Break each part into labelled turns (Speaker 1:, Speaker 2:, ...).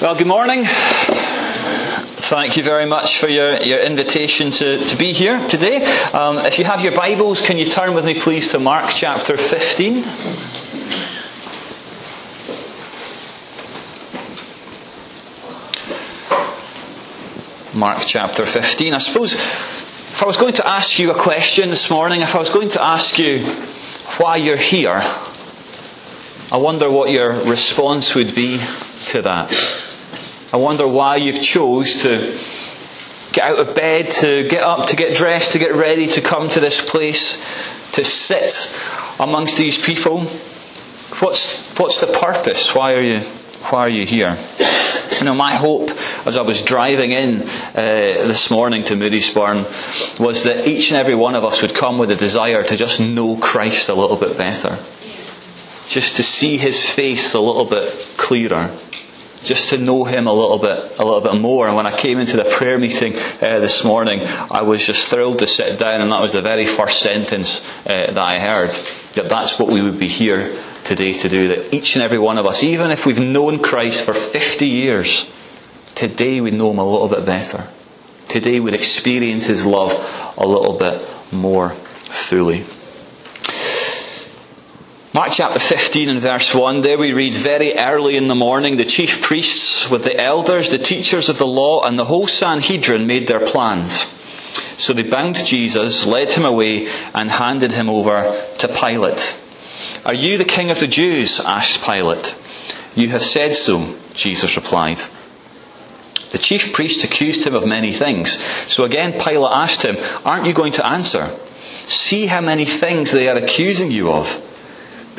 Speaker 1: Well, good morning. Thank you very much for your, your invitation to, to be here today. Um, if you have your Bibles, can you turn with me, please, to Mark chapter 15? Mark chapter 15. I suppose if I was going to ask you a question this morning, if I was going to ask you why you're here, I wonder what your response would be to that. I wonder why you've chose to get out of bed, to get up, to get dressed, to get ready, to come to this place, to sit amongst these people. What's, what's the purpose? Why are you, why are you here? You know, my hope as I was driving in uh, this morning to Moodiesburn was that each and every one of us would come with a desire to just know Christ a little bit better. Just to see His face a little bit clearer just to know him a little bit, a little bit more. And when I came into the prayer meeting uh, this morning, I was just thrilled to sit down, and that was the very first sentence uh, that I heard. That that's what we would be here today to do. That each and every one of us, even if we've known Christ for 50 years, today we know him a little bit better. Today we'd experience his love a little bit more fully. Mark chapter 15 and verse 1, there we read, Very early in the morning, the chief priests with the elders, the teachers of the law, and the whole Sanhedrin made their plans. So they bound Jesus, led him away, and handed him over to Pilate. Are you the king of the Jews? asked Pilate. You have said so, Jesus replied. The chief priests accused him of many things. So again, Pilate asked him, Aren't you going to answer? See how many things they are accusing you of.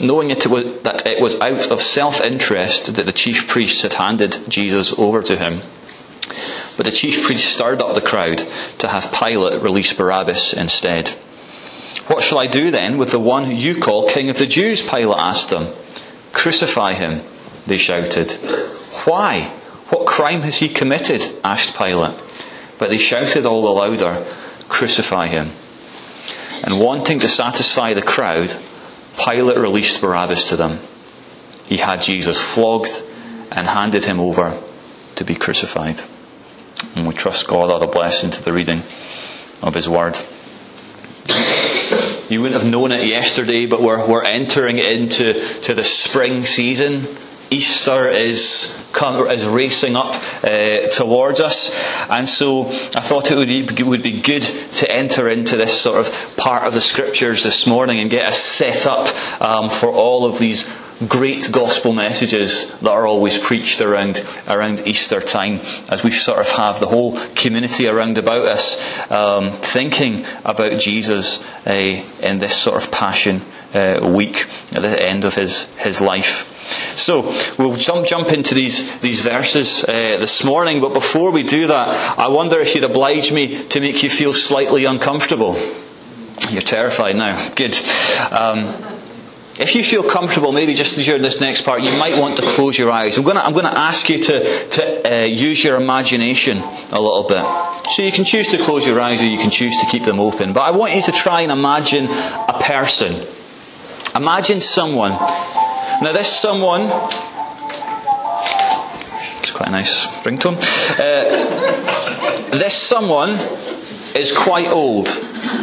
Speaker 1: knowing it was, that it was out of self interest that the chief priests had handed Jesus over to him. But the chief priests stirred up the crowd to have Pilate release Barabbas instead. What shall I do then with the one you call King of the Jews? Pilate asked them. Crucify him, they shouted. Why? What crime has he committed? asked Pilate. But they shouted all the louder, Crucify him. And wanting to satisfy the crowd, Pilate released Barabbas to them. He had Jesus flogged and handed him over to be crucified. And we trust God add a blessing to the reading of His Word. You wouldn't have known it yesterday, but we're, we're entering into to the spring season. Easter is is racing up uh, towards us, and so I thought it would be, would be good to enter into this sort of part of the scriptures this morning and get us set up um, for all of these great gospel messages that are always preached around around Easter time, as we sort of have the whole community around about us um, thinking about Jesus uh, in this sort of Passion uh, week at the end of his his life. So we'll jump jump into these these verses uh, this morning, but before we do that, I wonder if you'd oblige me to make you feel slightly uncomfortable. You're terrified now. Good. Um, if you feel comfortable, maybe just during this next part, you might want to close your eyes. I'm going to, I'm going to ask you to, to uh, use your imagination a little bit. So you can choose to close your eyes or you can choose to keep them open. But I want you to try and imagine a person. Imagine someone now, this someone, it's quite a nice ringtone. Uh, this someone is quite old.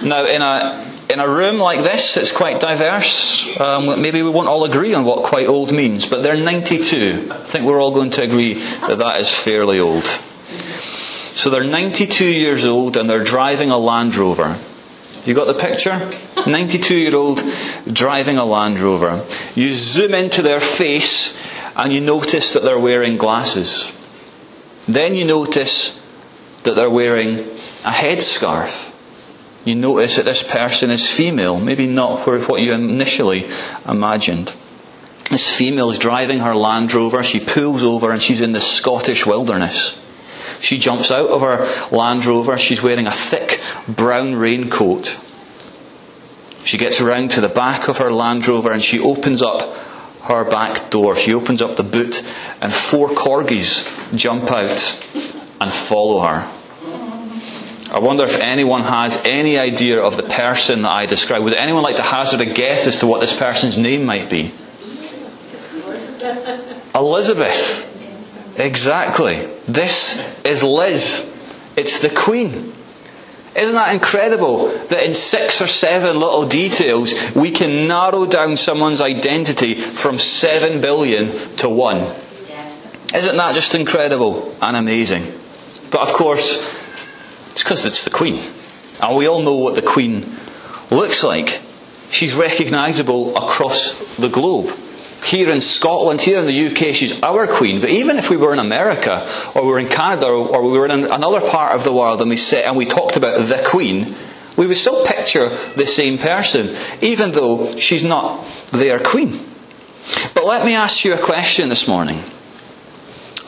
Speaker 1: Now, in a in a room like this, it's quite diverse. Um, maybe we won't all agree on what quite old means, but they're 92. I think we're all going to agree that that is fairly old. So they're 92 years old and they're driving a Land Rover. You got the picture? 92 year old driving a Land Rover. You zoom into their face and you notice that they're wearing glasses. Then you notice that they're wearing a headscarf. You notice that this person is female, maybe not what you initially imagined. This female is driving her Land Rover. She pulls over and she's in the Scottish wilderness. She jumps out of her Land Rover. She's wearing a thick brown raincoat. She gets around to the back of her Land Rover and she opens up her back door. She opens up the boot and four corgis jump out and follow her. I wonder if anyone has any idea of the person that I describe. Would anyone like to hazard a guess as to what this person's name might be? Elizabeth. Exactly. This is Liz. It's the Queen. Isn't that incredible that in six or seven little details we can narrow down someone's identity from seven billion to one? Isn't that just incredible and amazing? But of course, it's because it's the Queen. And we all know what the Queen looks like. She's recognisable across the globe here in Scotland, here in the UK, she's our queen. But even if we were in America, or we were in Canada, or we were in another part of the world, and we sit and we talked about the queen, we would still picture the same person, even though she's not their queen. But let me ask you a question this morning.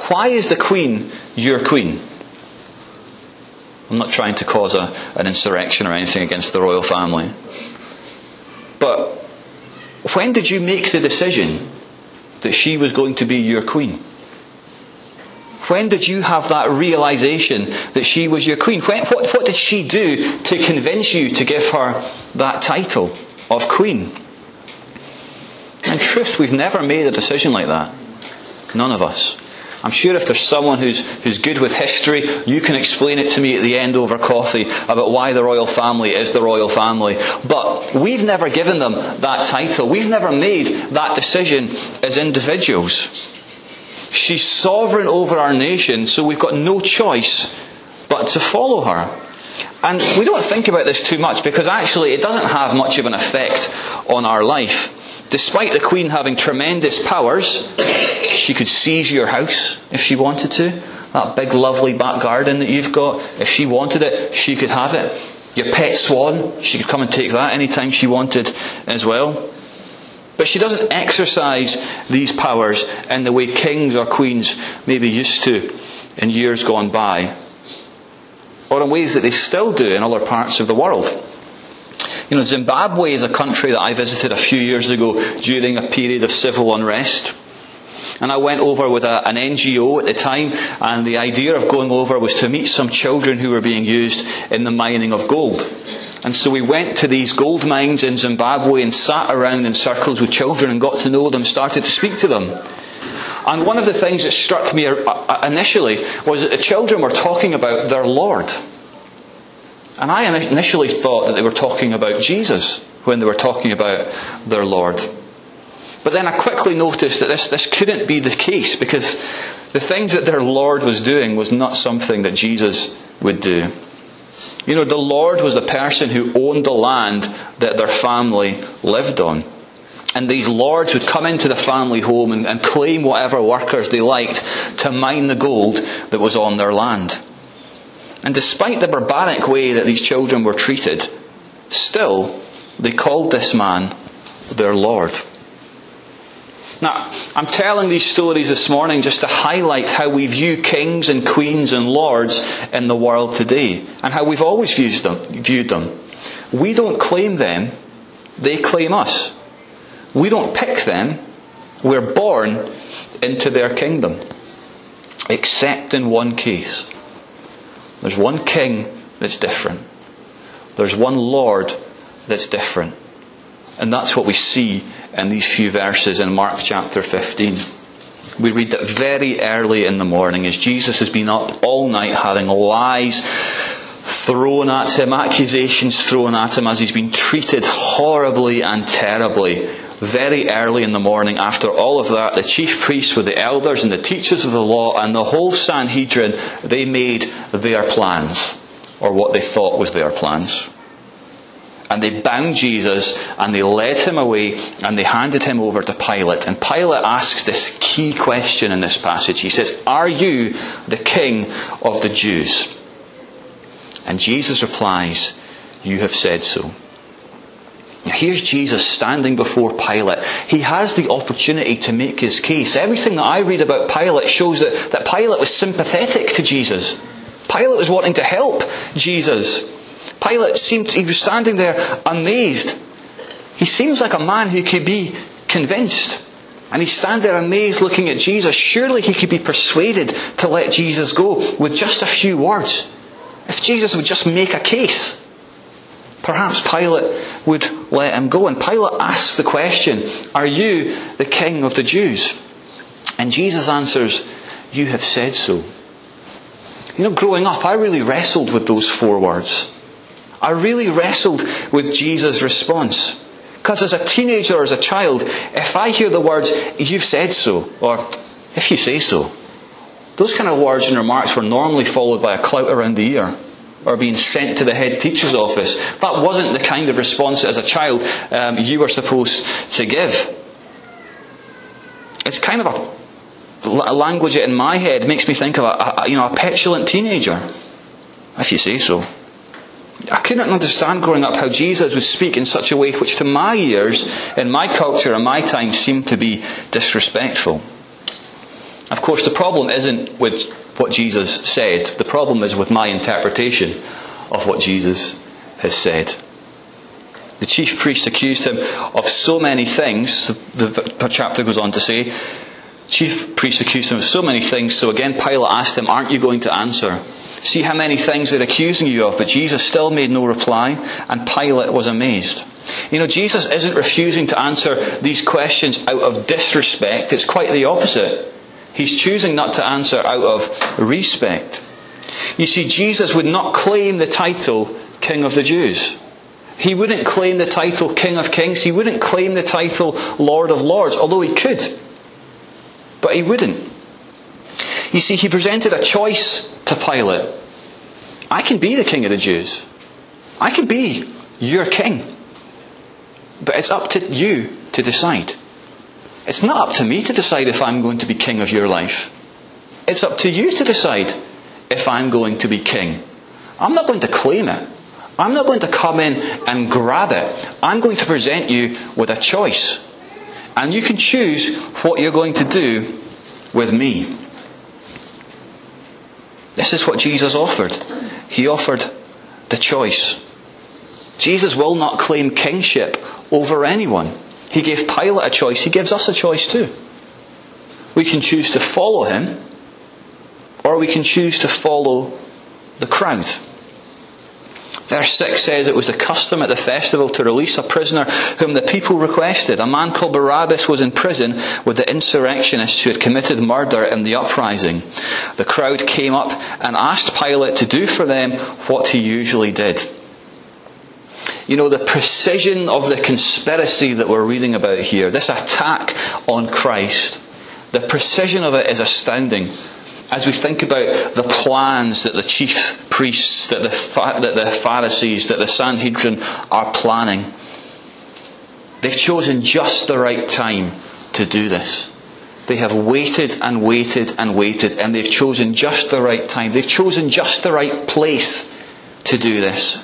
Speaker 1: Why is the queen your queen? I'm not trying to cause a, an insurrection or anything against the royal family. But when did you make the decision that she was going to be your queen? When did you have that realization that she was your queen? When, what, what did she do to convince you to give her that title of queen? In truth, we've never made a decision like that. None of us. I'm sure if there's someone who's, who's good with history, you can explain it to me at the end over coffee about why the royal family is the royal family. But we've never given them that title. We've never made that decision as individuals. She's sovereign over our nation, so we've got no choice but to follow her. And we don't think about this too much because actually it doesn't have much of an effect on our life. Despite the Queen having tremendous powers, she could seize your house if she wanted to. That big, lovely back garden that you've got, if she wanted it, she could have it. Your pet swan, she could come and take that anytime she wanted as well. But she doesn't exercise these powers in the way kings or queens maybe used to in years gone by, or in ways that they still do in other parts of the world. You know, Zimbabwe is a country that I visited a few years ago during a period of civil unrest. And I went over with a, an NGO at the time, and the idea of going over was to meet some children who were being used in the mining of gold. And so we went to these gold mines in Zimbabwe and sat around in circles with children and got to know them, started to speak to them. And one of the things that struck me uh, uh, initially was that the children were talking about their Lord. And I initially thought that they were talking about Jesus when they were talking about their Lord. But then I quickly noticed that this, this couldn't be the case because the things that their Lord was doing was not something that Jesus would do. You know, the Lord was the person who owned the land that their family lived on. And these lords would come into the family home and, and claim whatever workers they liked to mine the gold that was on their land. And despite the barbaric way that these children were treated, still they called this man their Lord. Now, I'm telling these stories this morning just to highlight how we view kings and queens and lords in the world today, and how we've always viewed them. Viewed them. We don't claim them, they claim us. We don't pick them, we're born into their kingdom. Except in one case. There's one king that's different. There's one Lord that's different. And that's what we see in these few verses in Mark chapter 15. We read that very early in the morning as Jesus has been up all night having lies thrown at him, accusations thrown at him as he's been treated horribly and terribly very early in the morning, after all of that, the chief priests with the elders and the teachers of the law and the whole Sanhedrin, they made their plans, or what they thought was their plans. And they bound Jesus and they led him away and they handed him over to Pilate. And Pilate asks this key question in this passage. He says, Are you the king of the Jews? And Jesus replies, You have said so. Here's Jesus standing before Pilate. He has the opportunity to make his case. Everything that I read about Pilate shows that, that Pilate was sympathetic to Jesus. Pilate was wanting to help Jesus. Pilate seemed, he was standing there amazed. He seems like a man who could be convinced. And he's standing there amazed looking at Jesus. Surely he could be persuaded to let Jesus go with just a few words. If Jesus would just make a case. Perhaps Pilate would let him go. And Pilate asks the question, Are you the king of the Jews? And Jesus answers, You have said so. You know, growing up, I really wrestled with those four words. I really wrestled with Jesus' response. Because as a teenager or as a child, if I hear the words, you've said so, or if you say so, those kind of words and remarks were normally followed by a clout around the ear or being sent to the head teacher's office. That wasn't the kind of response as a child um, you were supposed to give. It's kind of a, a language in my head makes me think of a, a, you know, a petulant teenager, if you say so. I couldn't understand growing up how Jesus would speak in such a way which to my ears, in my culture and my time, seemed to be disrespectful. Of course, the problem isn't with what Jesus said. The problem is with my interpretation of what Jesus has said. The chief priest accused him of so many things, the chapter goes on to say. Chief priest accused him of so many things, so again Pilate asked him, Aren't you going to answer? See how many things they're accusing you of, but Jesus still made no reply, and Pilate was amazed. You know, Jesus isn't refusing to answer these questions out of disrespect, it's quite the opposite. He's choosing not to answer out of respect. You see, Jesus would not claim the title King of the Jews. He wouldn't claim the title King of Kings. He wouldn't claim the title Lord of Lords, although he could. But he wouldn't. You see, he presented a choice to Pilate. I can be the king of the Jews. I can be your king. But it's up to you to decide. It's not up to me to decide if I'm going to be king of your life. It's up to you to decide if I'm going to be king. I'm not going to claim it. I'm not going to come in and grab it. I'm going to present you with a choice. And you can choose what you're going to do with me. This is what Jesus offered. He offered the choice. Jesus will not claim kingship over anyone. He gave Pilate a choice. He gives us a choice too. We can choose to follow him, or we can choose to follow the crowd. Verse 6 says it was the custom at the festival to release a prisoner whom the people requested. A man called Barabbas was in prison with the insurrectionists who had committed murder in the uprising. The crowd came up and asked Pilate to do for them what he usually did. You know, the precision of the conspiracy that we're reading about here, this attack on Christ, the precision of it is astounding as we think about the plans that the chief priests, that the, that the Pharisees, that the Sanhedrin are planning, they've chosen just the right time to do this. They have waited and waited and waited, and they've chosen just the right time. They've chosen just the right place to do this.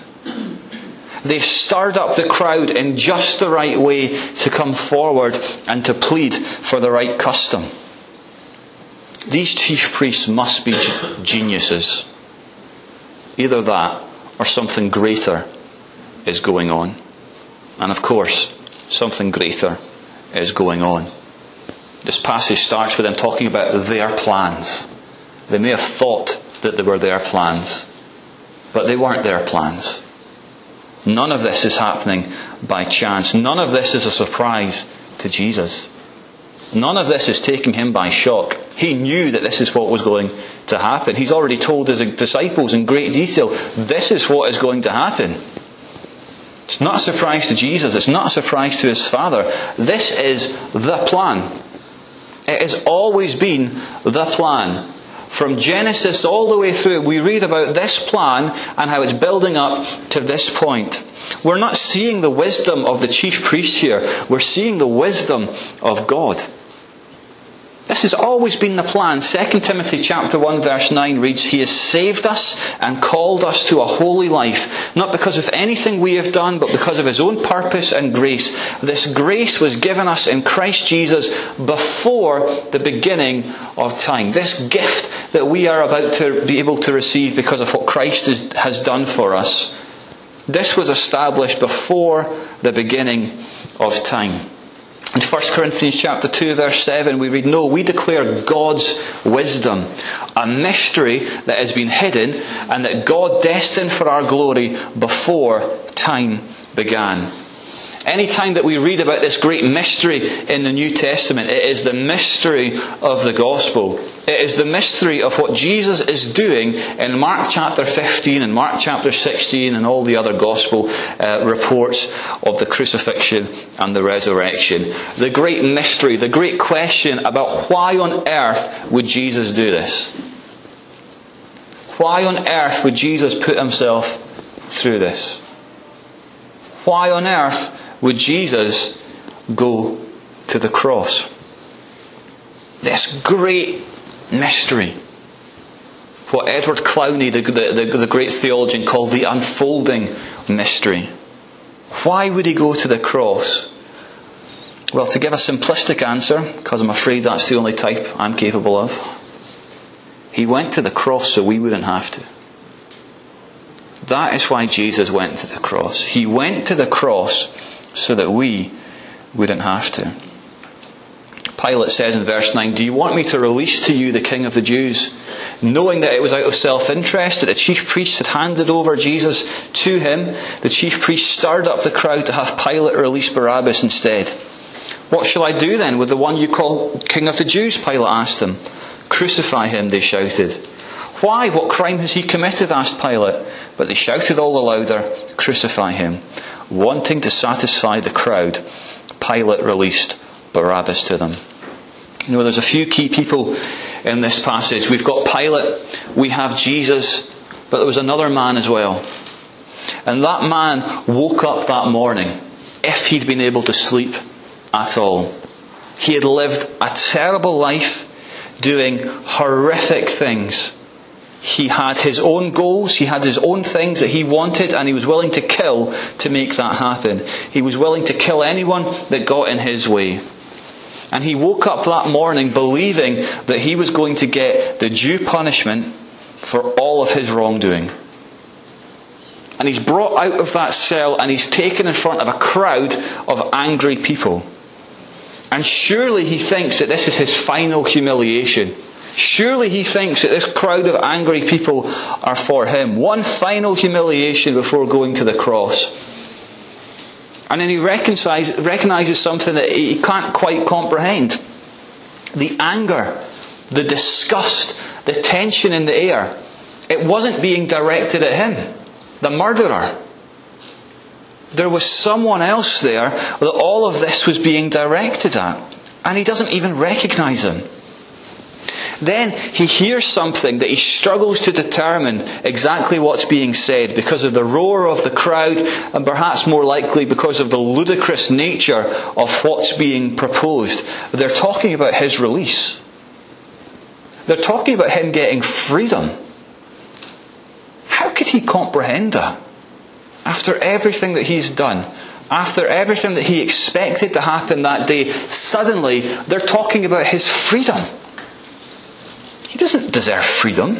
Speaker 1: They've stirred up the crowd in just the right way to come forward and to plead for the right custom. These chief priests must be geniuses. Either that or something greater is going on. And of course, something greater is going on. This passage starts with them talking about their plans. They may have thought that they were their plans, but they weren't their plans. None of this is happening by chance. None of this is a surprise to Jesus. None of this is taking him by shock. He knew that this is what was going to happen. He's already told his disciples in great detail, this is what is going to happen. It's not a surprise to Jesus. It's not a surprise to his Father. This is the plan. It has always been the plan. From Genesis all the way through, we read about this plan and how it's building up to this point. We're not seeing the wisdom of the chief priest here. We're seeing the wisdom of God. This has always been the plan. 2 Timothy chapter 1 verse 9 reads, He has saved us and called us to a holy life, not because of anything we have done, but because of His own purpose and grace. This grace was given us in Christ Jesus before the beginning of time. This gift that we are about to be able to receive because of what Christ has done for us, this was established before the beginning of time. In 1 Corinthians chapter 2 verse 7 we read, No, we declare God's wisdom, a mystery that has been hidden and that God destined for our glory before time began. Any time that we read about this great mystery in the New Testament, it is the mystery of the gospel. It is the mystery of what Jesus is doing in Mark chapter 15 and Mark chapter 16 and all the other gospel uh, reports of the crucifixion and the resurrection. The great mystery, the great question about why on earth would Jesus do this? Why on earth would Jesus put himself through this? Why on earth would Jesus go to the cross? This great mystery. What Edward Clowney, the, the, the, great theologian, called the unfolding mystery. Why would he go to the cross? Well, to give a simplistic answer, because I'm afraid that's the only type I'm capable of, he went to the cross so we wouldn't have to. That is why Jesus went to the cross. He went to the cross so that we wouldn't have to. Pilate says in verse 9, Do you want me to release to you the King of the Jews? Knowing that it was out of self interest that the chief priests had handed over Jesus to him, the chief priests stirred up the crowd to have Pilate release Barabbas instead. What shall I do then with the one you call King of the Jews? Pilate asked them. Crucify him, they shouted. Why? What crime has he committed? asked Pilate. But they shouted all the louder, Crucify him. Wanting to satisfy the crowd, Pilate released Barabbas to them. You know, there's a few key people in this passage. We've got Pilate, we have Jesus, but there was another man as well. And that man woke up that morning, if he'd been able to sleep at all. He had lived a terrible life, doing horrific things. He had his own goals, he had his own things that he wanted, and he was willing to kill to make that happen. He was willing to kill anyone that got in his way. And he woke up that morning believing that he was going to get the due punishment for all of his wrongdoing. And he's brought out of that cell and he's taken in front of a crowd of angry people. And surely he thinks that this is his final humiliation. Surely he thinks that this crowd of angry people are for him. One final humiliation before going to the cross. And then he recognizes something that he can't quite comprehend. The anger, the disgust, the tension in the air. It wasn't being directed at him, the murderer. There was someone else there that all of this was being directed at. And he doesn't even recognize him. Then he hears something that he struggles to determine exactly what's being said because of the roar of the crowd and perhaps more likely because of the ludicrous nature of what's being proposed. They're talking about his release. They're talking about him getting freedom. How could he comprehend that? After everything that he's done, after everything that he expected to happen that day, suddenly they're talking about his freedom. He doesn't deserve freedom.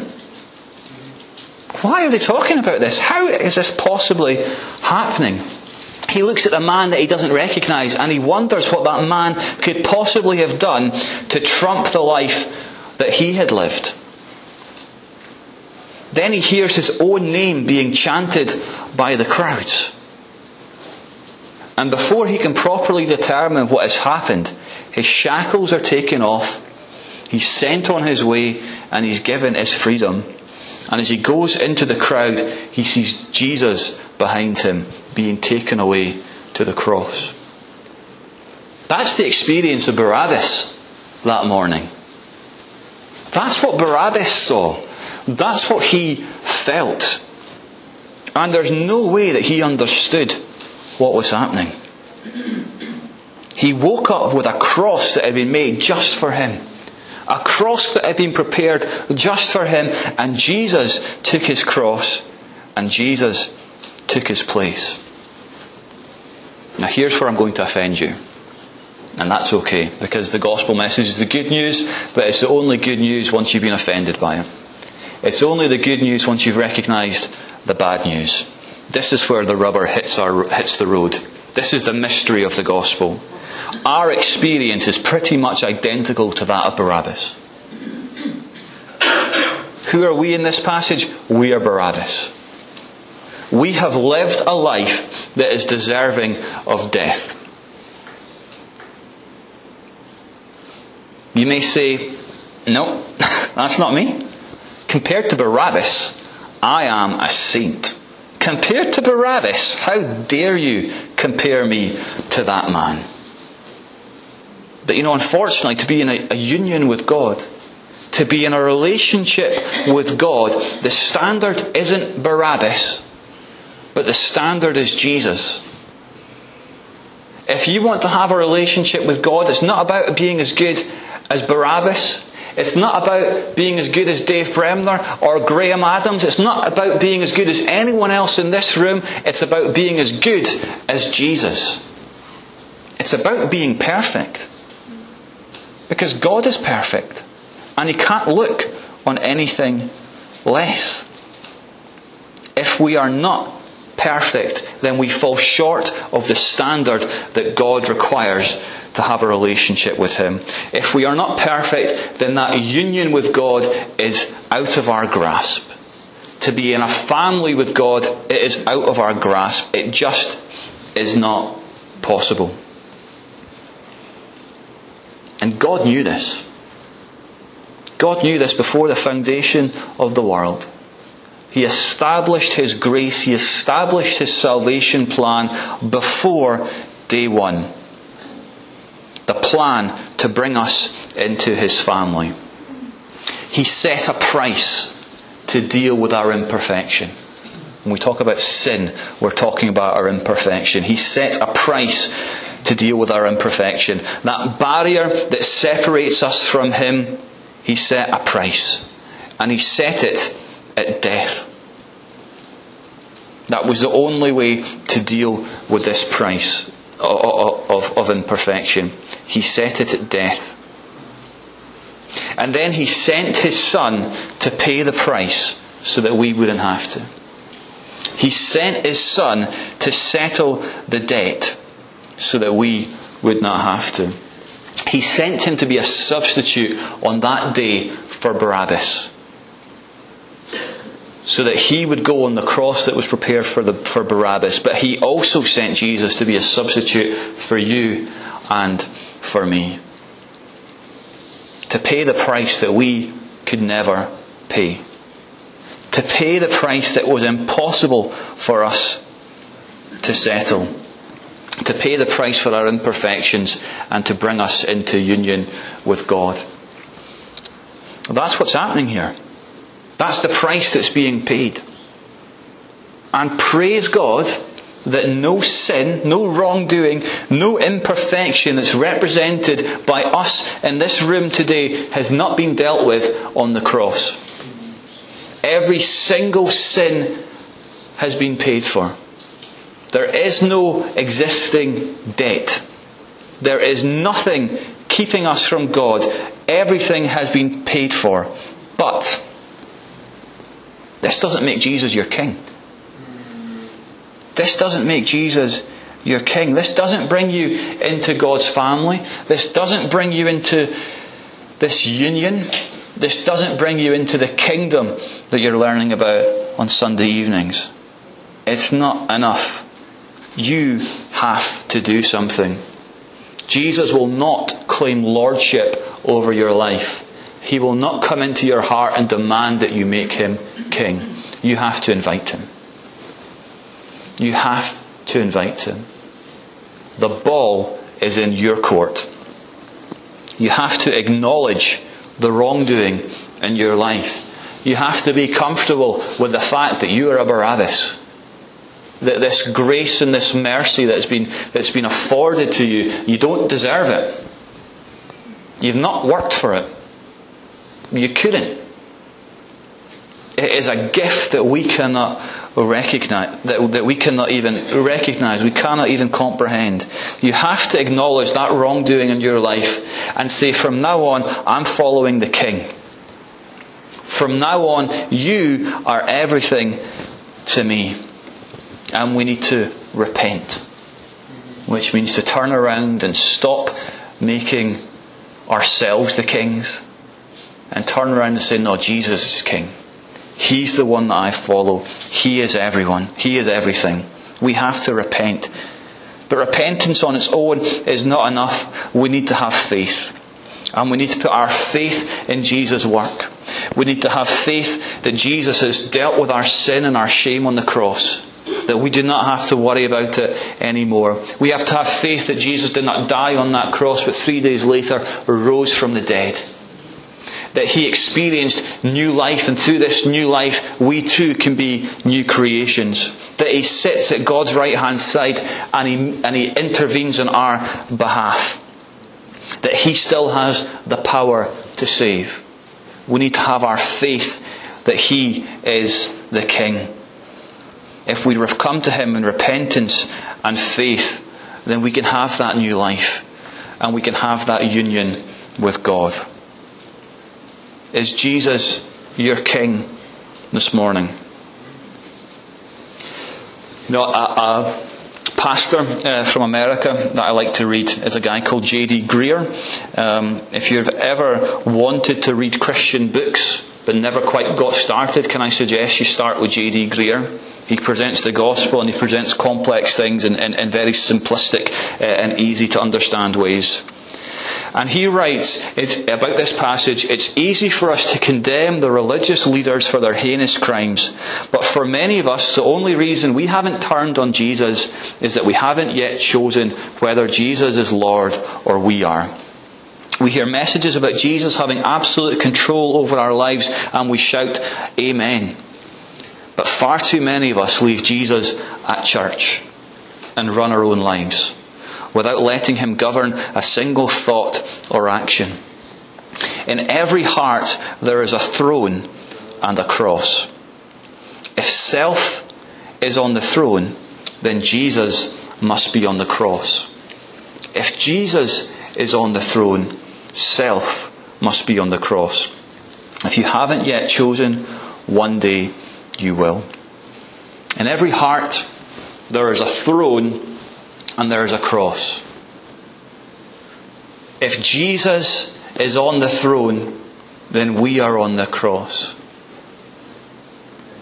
Speaker 1: Why are they talking about this? How is this possibly happening? He looks at the man that he doesn't recognize and he wonders what that man could possibly have done to trump the life that he had lived. Then he hears his own name being chanted by the crowds. And before he can properly determine what has happened, his shackles are taken off He's sent on his way and he's given his freedom. And as he goes into the crowd, he sees Jesus behind him being taken away to the cross. That's the experience of Barabbas that morning. That's what Barabbas saw. That's what he felt. And there's no way that he understood what was happening. He woke up with a cross that had been made just for him A cross that had been prepared just for him, and Jesus took his cross, and Jesus took his place. Now, here's where I'm going to offend you. And that's okay, because the gospel message is the good news, but it's the only good news once you've been offended by it. It's only the good news once you've recognized the bad news. This is where the rubber hits, our, hits the road. This is the mystery of the gospel. Our experience is pretty much identical to that of Barabbas. Who are we in this passage? We are Barabbas. We have lived a life that is deserving of death. You may say, no, that's not me. Compared to Barabbas, I am a saint. Compared to Barabbas, how dare you compare me to that man? But you know, unfortunately, to be in a, a union with God, to be in a relationship with God, the standard isn't Barabbas, but the standard is Jesus. If you want to have a relationship with God, it's not about being as good as Barabbas. It's not about being as good as Dave Bremner or Graham Adams. It's not about being as good as anyone else in this room. It's about being as good as Jesus. It's about being perfect. Because God is perfect. And He can't look on anything less. If we are not perfect, then we fall short of the standard that God requires to have a relationship with Him. If we are not perfect, then that union with God is out of our grasp. To be in a family with God, it is out of our grasp. It just is not possible. And God knew this. God knew this before the foundation of the world. He established His grace, He established His salvation plan before day one the plan to bring us into his family. He set a price to deal with our imperfection. When we talk about sin, we're talking about our imperfection. He set a price to deal with our imperfection. That barrier that separates us from Him, He set a price. And He set it at death. That was the only way to deal with this price of, of, of imperfection. He set it at death. And then he sent his son to pay the price so that we wouldn't have to. He sent his son to settle the debt so that we would not have to. He sent him to be a substitute on that day for Barabbas. So that he would go on the cross that was prepared for, the, for Barabbas. But he also sent Jesus to be a substitute for you and for me. To pay the price that we could never pay. To pay the price that was impossible for us to settle. To pay the price for our imperfections and to bring us into union with God. That's what's happening here. That's the price that's being paid. And praise God that no sin, no wrongdoing, no imperfection that's represented by us in this room today has not been dealt with on the cross. Every single sin has been paid for. There is no existing debt. There is nothing keeping us from God. Everything has been paid for. But this doesn't make Jesus your king. This doesn't make Jesus your king. This doesn't bring you into God's family. This doesn't bring you into this union. This doesn't bring you into the kingdom that you're learning about on Sunday evenings. It's not enough. You have to do something. Jesus will not claim lordship over your life. He will not come into your heart and demand that you make him king. You have to invite him. You have to invite him. The ball is in your court. You have to acknowledge the wrongdoing in your life. You have to be comfortable with the fact that you are a Barabbas. That this grace and this mercy that's been, that's been afforded to you, you don't deserve it. You've not worked for it. You couldn't. It is a gift that we cannot recognize, that, that we cannot even recognize, we cannot even comprehend. You have to acknowledge that wrongdoing in your life and say, from now on, I'm following the King. From now on, you are everything to me. And we need to repent, which means to turn around and stop making ourselves the kings and turn around and say, No, Jesus is King. He's the one that I follow. He is everyone. He is everything. We have to repent. But repentance on its own is not enough. We need to have faith. And we need to put our faith in Jesus' work. We need to have faith that Jesus has dealt with our sin and our shame on the cross. That we do not have to worry about it anymore. We have to have faith that Jesus did not die on that cross, but three days later rose from the dead that he experienced new life, and through this new life, we too can be new creations. That he sits at God's right hand side and he, and he intervenes on our behalf. That he still has the power to save. We need to have our faith that he is the King. If we come to him in repentance and faith, then we can have that new life and we can have that union with God. Is Jesus your King this morning? You know, a, a pastor uh, from America that I like to read is a guy called J.D. Greear. Um, if you've ever wanted to read Christian books but never quite got started, can I suggest you start with J.D. Greear? He presents the gospel and he presents complex things in, in, in very simplistic uh, and easy to understand ways. And he writes about this passage, it's easy for us to condemn the religious leaders for their heinous crimes. But for many of us, the only reason we haven't turned on Jesus is that we haven't yet chosen whether Jesus is Lord or we are. We hear messages about Jesus having absolute control over our lives and we shout, Amen. Far too many of us leave Jesus at church and run our own lives without letting Him govern a single thought or action. In every heart there is a throne and a cross. If self is on the throne, then Jesus must be on the cross. If Jesus is on the throne, self must be on the cross. If you haven't yet chosen, one day you will. In every heart there is a throne and there is a cross. If Jesus is on the throne, then we are on the cross.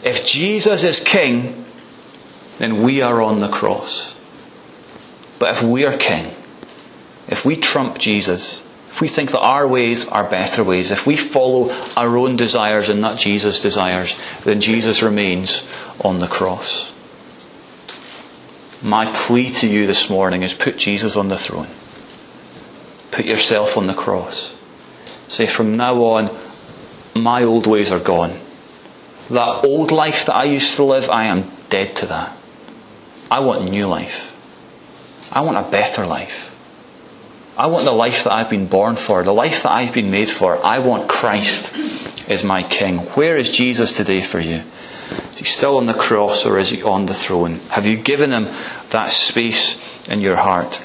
Speaker 1: If Jesus is king, then we are on the cross. But if we are king, if we trump Jesus, if we think that our ways are better ways, if we follow our own desires and not Jesus' desires, then Jesus remains on the cross. My plea to you this morning is put Jesus on the throne. Put yourself on the cross. Say, from now on, my old ways are gone. That old life that I used to live, I am dead to that. I want new life. I want a better life. I want the life that I've been born for, the life that I've been made for. I want Christ as my King. Where is Jesus today for you? Is he still on the cross or is he on the throne? Have you given him that space in your heart?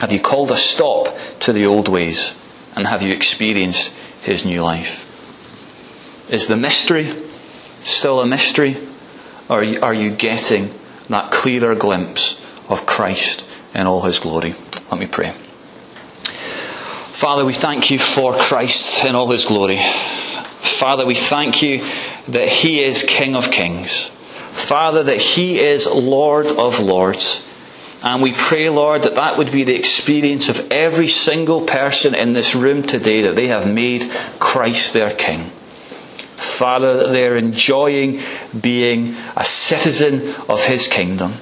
Speaker 1: Have you called a stop to the old ways? And have you experienced his new life? Is the mystery still a mystery? Or are you getting that clearer glimpse of Christ in all his glory? Let me pray. Father, we thank you for Christ in all his glory. Father, we thank you that He is King of Kings. Father, that He is Lord of Lords. And we pray, Lord, that that would be the experience of every single person in this room today, that they have made Christ their King. Father, that they're enjoying being a citizen of His kingdom.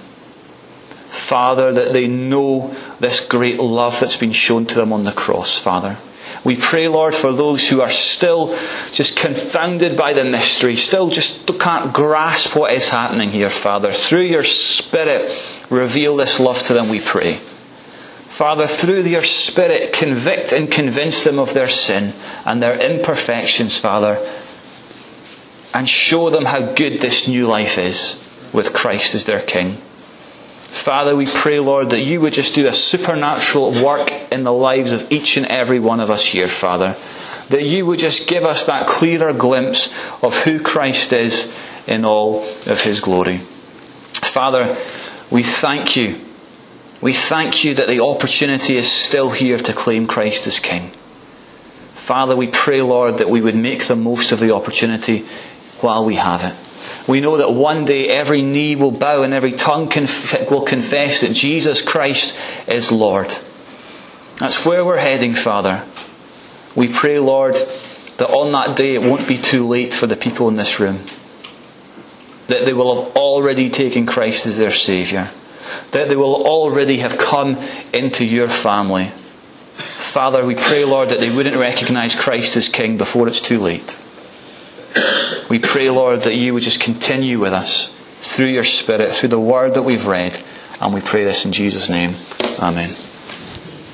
Speaker 1: Father, that they know this great love that's been shown to them on the cross, Father. We pray, Lord, for those who are still just confounded by the mystery, still just can't grasp what is happening here, Father. Through your Spirit, reveal this love to them, we pray. Father, through your Spirit, convict and convince them of their sin and their imperfections, Father, and show them how good this new life is with Christ as their King. Father, we pray, Lord, that you would just do a supernatural work in the lives of each and every one of us here, Father. That you would just give us that clearer glimpse of who Christ is in all of his glory. Father, we thank you we thank you that the opportunity is still here to claim Christ as King. Father, we pray, Lord, that we would make the most of the opportunity while we have it. We know that one day every knee will bow and every tongue conf- will confess that Jesus Christ is Lord. That's where we're heading, Father. We pray, Lord, that on that day it won't be too late for the people in this room. That they will have already taken Christ as their Saviour that they will already have come into your family. Father, we pray, Lord, that they wouldn't recognize Christ as King before it's too late. We pray, Lord, that you would just continue with us through your Spirit, through the word that we've read. And we pray this in Jesus' name. Amen.